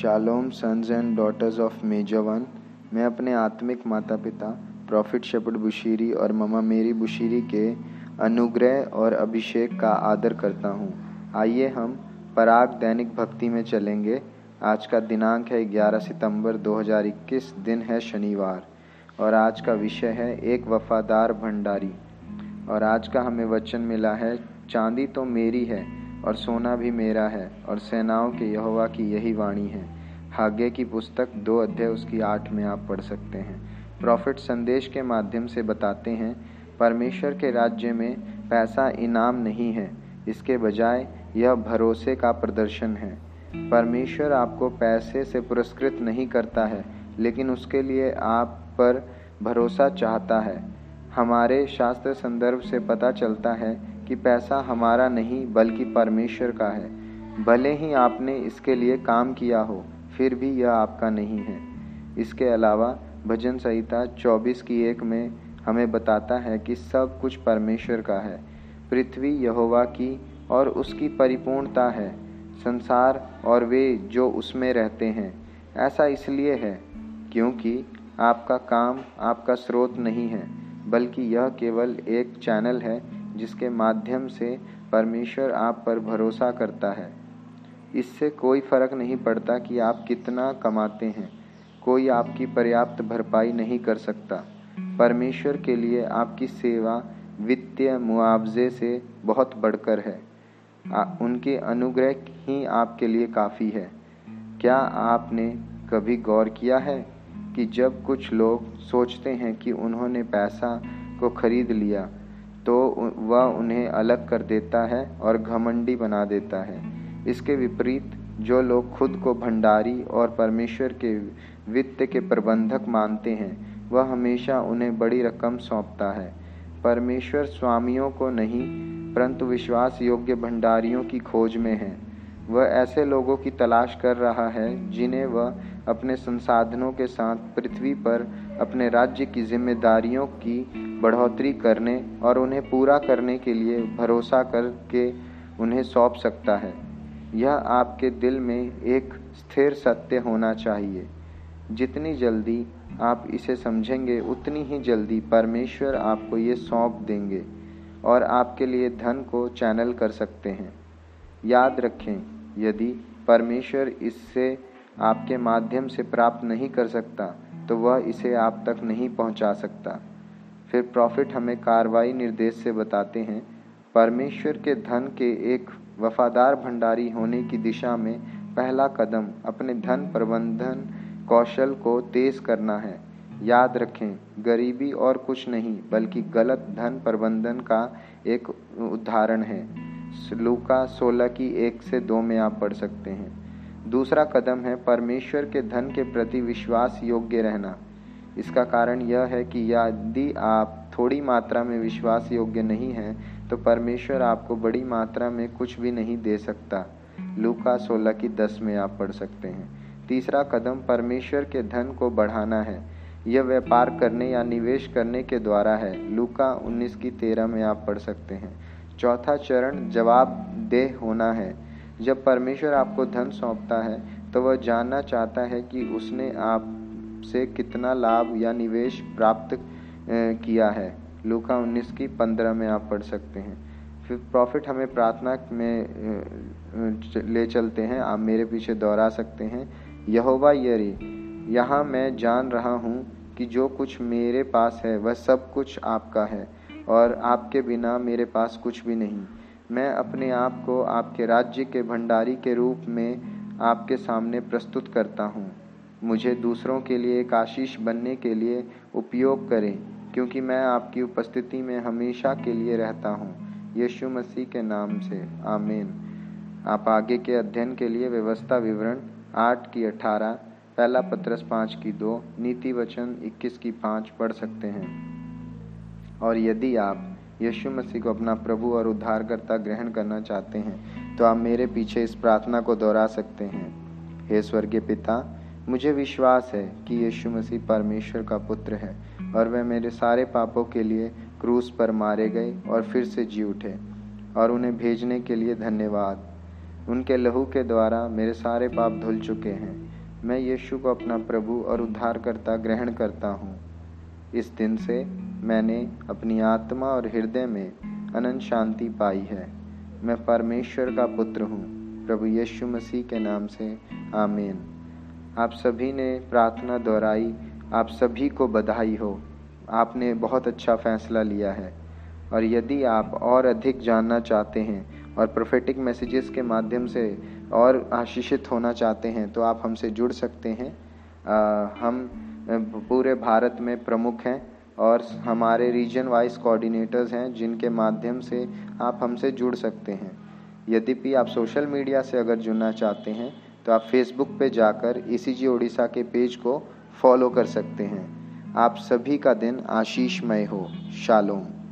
Shalom sons and daughters of major one मैं अपने आत्मिक माता पिता प्रॉफिट शेपड बुशीरी और ममा मेरी बुशीरी के अनुग्रह और अभिषेक का आदर करता हूँ। आइए हम पराग दैनिक भक्ति में चलेंगे। आज का दिनांक है 11 सितंबर 2021 दिन है शनिवार। और आज का विषय है एक वफादार भंडारी। और आज का हमें वचन मिला है, चांदी तो मेरी है और सोना भी मेरा है, और सेनाओं के यहोवा की यही वाणी है। हागे की पुस्तक दो अध्याय उसकी आठ में आप पढ़ सकते हैं। प्रॉफिट संदेश के माध्यम से बताते हैं, परमेश्वर के राज्य में पैसा इनाम नहीं है, इसके बजाय यह भरोसे का प्रदर्शन है। परमेश्वर आपको पैसे से पुरस्कृत नहीं करता है, लेकिन उसके लिए आप पर भरोसा चाहता है। हमारे शास्त्र संदर्भ से पता चलता है कि पैसा हमारा नहीं, बल्कि परमेश्वर का है। भले ही आपने इसके लिए काम किया हो, फिर भी यह आपका नहीं है। इसके अलावा, भजन संहिता 24 की एक में हमें बताता है कि सब कुछ परमेश्वर का है। पृथ्वी यहोवा की और उसकी परिपूर्णता है। संसार और वे जो उसमें रहते हैं। ऐसा इसलिए है क्योंकि आपका काम, आपका स्रोत नहीं है, बल्कि यह केवल एक चैनल है जिसके माध्यम से परमेश्वर आप पर भरोसा करता है। इससे कोई फ़र्क नहीं पड़ता कि आप कितना कमाते हैं। कोई आपकी पर्याप्त भरपाई नहीं कर सकता। परमेश्वर के लिए आपकी सेवा वित्तीय मुआवजे से बहुत बढ़कर है। उनके अनुग्रह ही आपके लिए काफ़ी है। क्या आपने कभी गौर किया है कि जब कुछ लोग सोचते हैं कि उन्होंने पैसा को खरीद लिया तो वह उन्हें अलग कर देता है और घमंडी बना देता है। इसके विपरीत, जो लोग खुद को भंडारी और परमेश्वर के वित्त के प्रबंधक मानते हैं, वह हमेशा उन्हें बड़ी रकम सौंपता है। परमेश्वर स्वामियों को नहीं, परंतु विश्वास योग्य भंडारियों की खोज में है। वह ऐसे लोगों की तलाश कर रहा है, जिन्हें वह अपने संसाधनों के साथ पृथ्वी पर अपने राज्य की जिम्मेदारियों की बढ़ोतरी करने और उन्हें पूरा करने के लिए भरोसा करके उन्हें सौंप सकता है। यह आपके दिल में एक स्थिर सत्य होना चाहिए। जितनी जल्दी आप इसे समझेंगे, उतनी ही जल्दी परमेश्वर आपको ये सौंप देंगे और आपके लिए धन को चैनल कर सकते हैं। याद रखें, यदि परमेश्वर इससे आपके माध्यम से प्राप्त नहीं कर सकता तो वह इसे आप तक नहीं पहुँचा सकता। फिर प्रॉफिट हमें कार्रवाई निर्देश से बताते हैं। परमेश्वर के धन के एक वफादार भंडारी होने की दिशा में पहला कदम अपने धन प्रबंधन कौशल को तेज करना है। याद रखें, गरीबी और कुछ नहीं, बल्कि गलत धन प्रबंधन का एक उदाहरण है। लूका सोलह की एक से दो में आप पढ़ सकते हैं। दूसरा कदम है परमेश्वर के धन के प्रति विश्वास योग्य रहना। इसका कारण यह है कि यदि आप थोड़ी मात्रा में विश्वास योग्य नहीं हैं तो परमेश्वर आपको बड़ी मात्रा में कुछ भी नहीं दे सकता। लूका सोलह की दस में आप पढ़ सकते हैं। तीसरा कदम, परमेश्वर के धन को बढ़ाना है। यह व्यापार करने या निवेश करने के द्वारा है। लूका उन्नीस की तेरह में आप पढ़ सकते हैं। चौथा चरण, जवाबदेह होना है। जब परमेश्वर आपको धन सौंपता है तो वह जानना चाहता है कि उसने आप से कितना लाभ या निवेश प्राप्त किया है। लूका उन्नीस की पंद्रह में आप पढ़ सकते हैं। फिर प्रॉफिट हमें प्रार्थना में ले चलते हैं। आप मेरे पीछे दोहरा सकते हैं। यहोवा यरी, यहाँ मैं जान रहा हूँ कि जो कुछ मेरे पास है, वह सब कुछ आपका है, और आपके बिना मेरे पास कुछ भी नहीं। मैं अपने आप को आपके राज्य के भंडारी के रूप में आपके सामने प्रस्तुत करता हूँ। मुझे दूसरों के लिए एक आशीष बनने के लिए उपयोग करें, क्योंकि मैं आपकी उपस्थिति में हमेशा के लिए रहता हूँ। यीशु मसीह के नाम से। आमीन। आप आगे के अध्ययन के लिए व्यवस्था विवरण आठ की अठारह, पहला पत्रस पाँच की दो, नीति वचन इक्कीस की पाँच पढ़ सकते हैं। और यदि आप यीशु मसीह को अपना प्रभु और उद्धारकर्ता ग्रहण करना चाहते हैं तो आप मेरे पीछे इस प्रार्थना को दोहरा सकते हैं। हे स्वर्गीय पिता, मुझे विश्वास है कि यीशु मसीह परमेश्वर का पुत्र है, और वह मेरे सारे पापों के लिए क्रूस पर मारे गए और फिर से जी उठे, और उन्हें भेजने के लिए धन्यवाद। उनके लहू के द्वारा मेरे सारे पाप धुल चुके हैं। मैं यीशु को अपना प्रभु और उद्धारकर्ता ग्रहण करता हूँ। इस दिन से मैंने अपनी आत्मा और हृदय में अनंत शांति पाई है। मैं परमेश्वर का पुत्र हूँ प्रभु यीशु मसीह के नाम से आमीन। आप सभी ने प्रार्थना दोहराई आप सभी को बधाई हो। आपने बहुत अच्छा फैसला लिया है। और यदि आप और अधिक जानना चाहते हैं और प्रोफेटिक मैसेजेस के माध्यम से और आशीषित होना चाहते हैं तो आप हमसे जुड़ सकते हैं। आ, हम पूरे भारत में प्रमुख हैं। और हमारे रीजन वाइज कोऑर्डिनेटर्स हैं, जिनके माध्यम से आप हमसे जुड़ सकते हैं। यद्यपि आप सोशल मीडिया से अगर जुड़ना चाहते हैं तो आप फेसबुक पे जाकर ई ओडिशा के पेज को फॉलो कर सकते हैं। आप सभी का दिन आशीषमय हो। शालोम।